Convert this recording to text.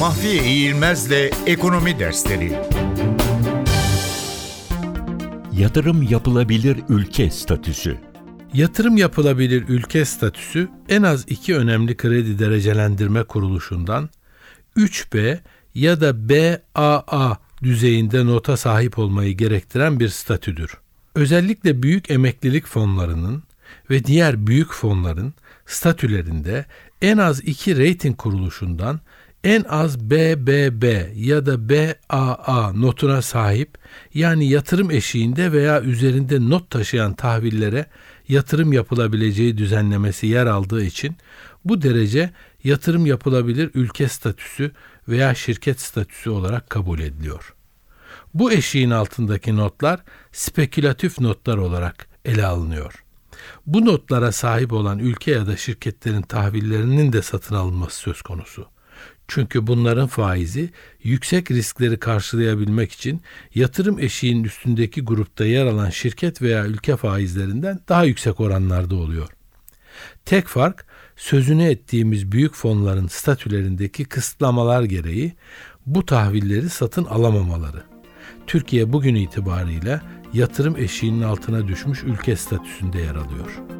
Mahfiye İğilmez'le Ekonomi Dersleri Yatırım yapılabilir ülke statüsü. Yatırım yapılabilir ülke statüsü en az iki önemli kredi derecelendirme kuruluşundan 3B ya da BAA düzeyinde nota sahip olmayı gerektiren bir statüdür. Özellikle büyük emeklilik fonlarının ve diğer büyük fonların statülerinde en az iki rating kuruluşundan en az BBB ya da BAA notuna sahip yani yatırım eşiğinde veya üzerinde not taşıyan tahvillere yatırım yapılabileceği düzenlemesi yer aldığı için bu derece yatırım yapılabilir ülke statüsü veya şirket statüsü olarak kabul ediliyor. Bu eşiğin altındaki notlar spekülatif notlar olarak ele alınıyor. Bu notlara sahip olan ülke ya da şirketlerin tahvillerinin de satın alınması söz konusu. Çünkü bunların faizi yüksek riskleri karşılayabilmek için yatırım eşiğinin üstündeki grupta yer alan şirket veya ülke faizlerinden daha yüksek oranlarda oluyor. Tek fark sözünü ettiğimiz büyük fonların statülerindeki kısıtlamalar gereği bu tahvilleri satın alamamaları. Türkiye bugün itibarıyla yatırım eşiğinin altına düşmüş ülke statüsünde yer alıyor.